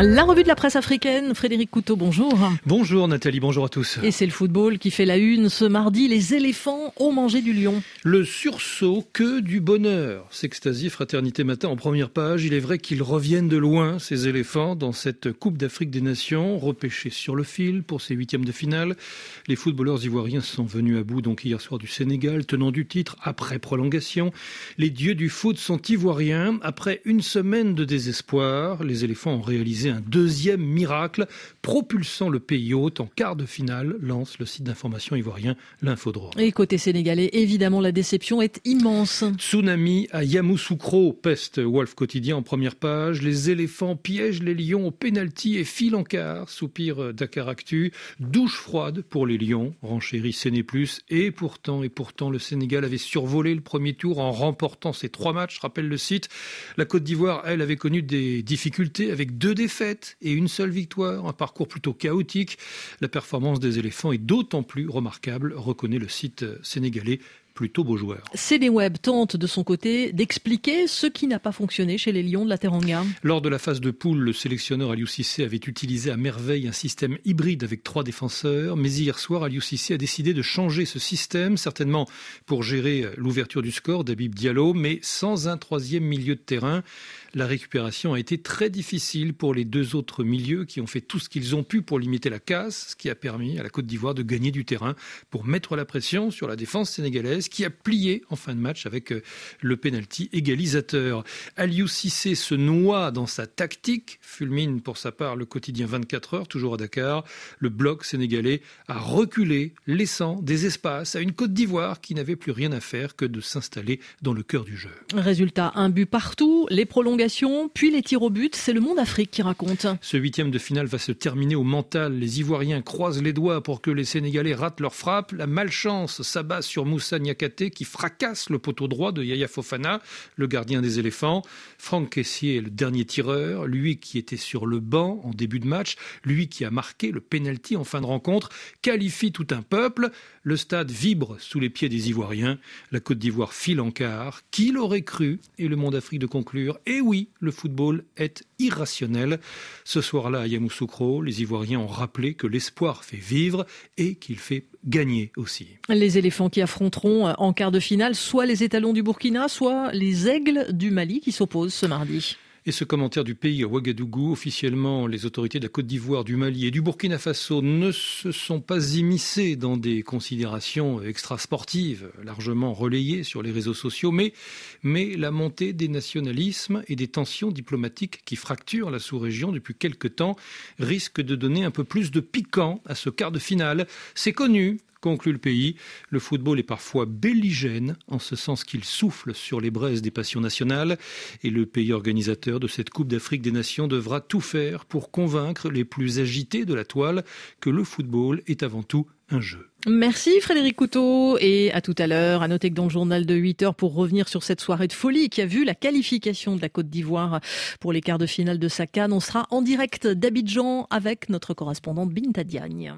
La revue de la presse africaine, Frédéric Couteau, bonjour. Bonjour Nathalie, bonjour à tous. Et c'est le football qui fait la une ce mardi, les éléphants ont mangé du lion. Le sursaut que du bonheur, s'extasie Fraternité Matin en première page. Il est vrai qu'ils reviennent de loin, ces éléphants, dans cette Coupe d'Afrique des Nations, repêchés sur le fil pour ces huitièmes de finale. Les footballeurs ivoiriens sont venus à bout donc hier soir du Sénégal, tenant du titre après prolongation. Les dieux du foot sont ivoiriens. Après une semaine de désespoir, les éléphants ont réalisé un deuxième miracle, propulsant le pays hôte en quart de finale, lance le site d'information ivoirien L'Infodrome. Et côté sénégalais, évidemment, la déception est immense. Tsunami à Yamoussoukro, peste Wolf quotidien en première page. Les éléphants piègent les lions au pénalty et filent en quart, soupir Dakaractu. Douche froide pour les lions, renchérit Séné Plus. Et pourtant, et pourtant, le Sénégal avait survolé le premier tour en remportant ses trois matchs, rappelle le site. La Côte d'Ivoire, elle, avait connu des difficultés avec deux défaites et une seule victoire, un parcours plutôt chaotique. La performance des éléphants est d'autant plus remarquable, reconnaît le site sénégalais plutôt beau joueur. Web tente de son côté d'expliquer ce qui n'a pas fonctionné chez les Lions de la Teranga. Lors de la phase de poule, le sélectionneur Aliou Cissé avait utilisé à merveille un système hybride avec trois défenseurs, mais hier soir, Aliou Cissé a décidé de changer ce système, certainement pour gérer l'ouverture du score d'Abib Diallo, mais sans un troisième milieu de terrain. La récupération a été très difficile pour les deux autres milieux qui ont fait tout ce qu'ils ont pu pour limiter la casse, ce qui a permis à la Côte d'Ivoire de gagner du terrain pour mettre la pression sur la défense sénégalaise qui a plié en fin de match avec euh, le penalty égalisateur. Aliou Cissé se noie dans sa tactique, fulmine pour sa part le quotidien 24 heures, toujours à Dakar. Le bloc sénégalais a reculé, laissant des espaces à une Côte d'Ivoire qui n'avait plus rien à faire que de s'installer dans le cœur du jeu. Résultat, un but partout, les prolongations puis les tirs au but. C'est le Monde Afrique qui raconte. Ce huitième de finale va se terminer au mental. Les Ivoiriens croisent les doigts pour que les Sénégalais ratent leur frappe. La malchance s'abat sur Moussa Qui fracasse le poteau droit de Yaya Fofana, le gardien des éléphants. Franck Kessier est le dernier tireur, lui qui était sur le banc en début de match, lui qui a marqué le penalty en fin de rencontre, qualifie tout un peuple. Le stade vibre sous les pieds des Ivoiriens. La Côte d'Ivoire file en quart. Qui l'aurait cru? Et le Monde Afrique de conclure. Et oui, le football est irrationnel. Ce soir-là, à Yamoussoukro, les Ivoiriens ont rappelé que l'espoir fait vivre et qu'il fait gagner aussi. Les éléphants qui affronteront en quart de finale soit les étalons du Burkina, soit les aigles du Mali qui s'opposent ce mardi. Et ce commentaire du pays à Ouagadougou, officiellement, les autorités de la Côte d'Ivoire, du Mali et du Burkina Faso ne se sont pas immiscées dans des considérations extrasportives, largement relayées sur les réseaux sociaux, mais, mais la montée des nationalismes et des tensions diplomatiques qui fracturent la sous-région depuis quelque temps risque de donner un peu plus de piquant à ce quart de finale. C'est connu, conclut le pays. Le football est parfois belligène, en ce sens qu'il souffle sur les braises des passions nationales, et le pays organisateur de cette Coupe d'Afrique des Nations devra tout faire pour convaincre les plus agités de la toile que le football est avant tout un jeu. Merci Frédéric Couteau et à tout à l'heure. À noter que dans le journal de 8 heures pour revenir sur cette soirée de folie qui a vu la qualification de la Côte d'Ivoire pour les quarts de finale de sa on sera en direct d'Abidjan avec notre correspondante Binta Diagne.